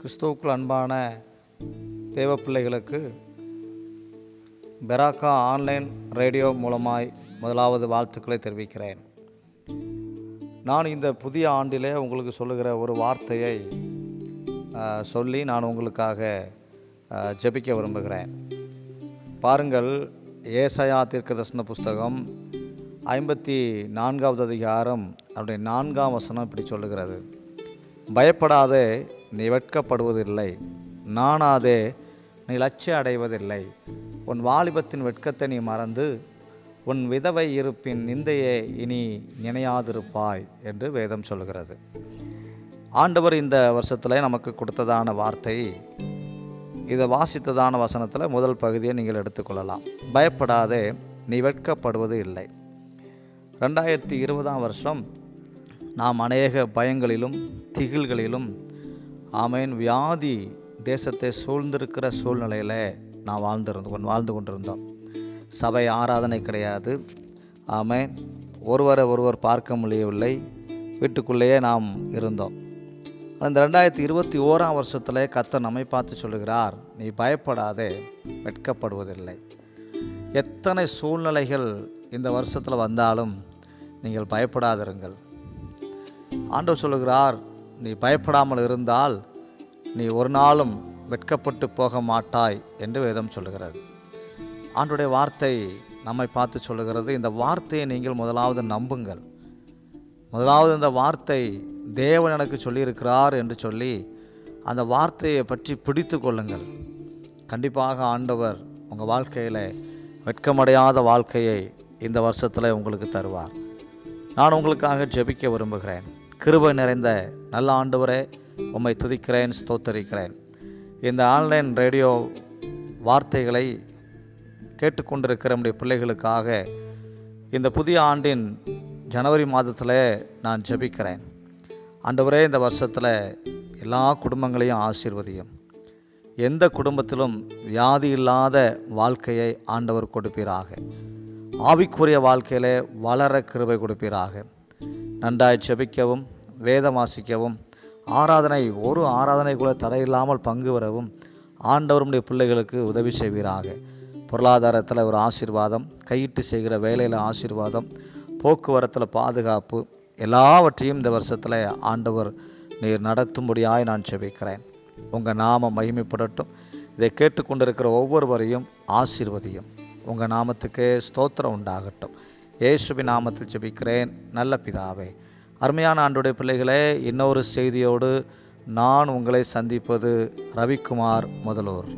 கிறிஸ்துவுக்குள் அன்பான தேவ பிள்ளைகளுக்கு பெராக்கா ஆன்லைன் ரேடியோ மூலமாய் முதலாவது வாழ்த்துக்களை தெரிவிக்கிறேன். நான் இந்த புதிய ஆண்டிலே உங்களுக்கு சொல்லுகிற ஒரு வார்த்தையை சொல்லி நான் உங்களுக்காக ஜபிக்க ஜெபிக்க விரும்புகிறேன். பாருங்கள் ஏசையா தீர்க்கதர்சன புஸ்தகம் ஐம்பத்தி நான்காவது அதிகாரம் அப்படி நான்காம் வசனம் இப்படி சொல்லுகிறது. பயப்படாதே நீ வெட்கப்படுவதில்லை நானாதே நீ லட்சிய அடைவதில்லை. உன் வாலிபத்தின் வெட்கத்தை நீ மறந்து உன் விதவை இருப்பின் நிந்தையே இனி நினையாதிருப்பாய் என்று வேதம் சொல்கிறது. ஆண்டவர் இந்த வருஷத்தில் நமக்கு கொடுத்ததான வார்த்தை இதை வாசித்ததான வசனத்தில் முதல் பகுதியை நீங்கள் எடுத்துக்கொள்ளலாம். பயப்படாதே நீ வெட்கப்படுவது இல்லை. ரெண்டாயிரத்தி இருபதாம் வருஷம் நாம் அநேக பயங்களிலும் திகில்களிலும் ஆமேன். வியாதி தேசத்தை சூழ்ந்திருக்கிற சூழ்நிலையில் நான் வாழ்ந்திருந்தோம் வாழ்ந்து கொண்டிருந்தோம். சபை ஆராதனை கிடையாது. ஆமேன். ஒருவரை ஒருவர் பார்க்க முடியவில்லை. வீட்டுக்குள்ளேயே நாம் இருந்தோம். அந்த ரெண்டாயிரத்தி இருபத்தி ஓராம் வருஷத்தில் கத்த நம்மை பார்த்து சொல்லுகிறார் நீ பயப்படாதே வெட்கப்படுவதில்லை. எத்தனை சூழ்நிலைகள் இந்த வருஷத்தில் வந்தாலும் நீங்கள் பயப்படாதிருங்கள். ஆண்டவர் சொல்லுகிறார் நீ பயப்படாமல் இருந்தால் நீ ஒரு நாளும் வெட்கப்பட்டு போக மாட்டாய் என்று வேதம் சொல்லுகிறது. ஆண்டுடைய வார்த்தை நம்மை பார்த்து சொல்லுகிறது. இந்த வார்த்தையை நீங்கள் முதலாவது நம்புங்கள். முதலாவது இந்த வார்த்தை தேவன் எனக்கு சொல்லியிருக்கிறார் என்று சொல்லி அந்த வார்த்தையை பற்றி பிடித்து கொள்ளுங்கள். கண்டிப்பாக ஆண்டவர் உங்கள் வாழ்க்கையில் வெட்கமடையாத வாழ்க்கையை இந்த வருஷத்தில் உங்களுக்கு தருவார். நான் உங்களுக்காக ஜெபிக்க விரும்புகிறேன். கிருபை நிறைந்த நல்ல ஆண்டவரே உம்மை துதிக்கிறேன் ஸ்தோத்தரிக்கிறேன். இந்த ஆன்லைன் ரேடியோ வார்த்தைகளை கேட்டுக்கொண்டிருக்கிற நம்முடைய பிள்ளைகளுக்காக இந்த புதிய ஆண்டின் ஜனவரி மாதத்தில் நான் ஜெபிக்கிறேன். ஆண்டவரே இந்த வருஷத்தில் எல்லா குடும்பங்களையும் ஆசீர்வதியும். எந்த குடும்பத்திலும் வியாதி இல்லாத வாழ்க்கையை ஆண்டவர் கொடுப்பீராக. ஆவிக்குரிய வாழ்க்கையிலே வளர கிருபை கொடுப்பீராக. நன்றாய் செபிக்கவும் வேதம் வாசிக்கவும் ஆராதனை ஒரு ஆராதனை கூட தடையில்லாமல் பங்கு வரவும் ஆண்டவருடைய பிள்ளைகளுக்கு உதவி செய்வீராக. பொருளாதாரத்தில் ஒரு ஆசீர்வாதம் கையிட்டு செய்கிற வேலையில் ஆசீர்வாதம் போக்குவரத்தில் பாதுகாப்பு எல்லாவற்றையும் இந்த வருஷத்தில் ஆண்டவர் நீர் நடத்தும்படியாய் நான் செபிக்கிறேன். உங்கள் நாமம் மகிமைப்படட்டும். இதை கேட்டுக்கொண்டிருக்கிற ஒவ்வொருவரையும் ஆசீர்வதியும். உங்கள் நாமத்துக்கே ஸ்தோத்திரம் உண்டாகட்டும். இயேசுபி நாமத்தில் செபிக்கிறேன். நல்ல பிதாவே அருமையான ஆண்டுடைய பிள்ளைகளே இன்னொரு செய்தியோடு நான் உங்களை சந்திப்பது ரவிக்குமார் முதல்வர்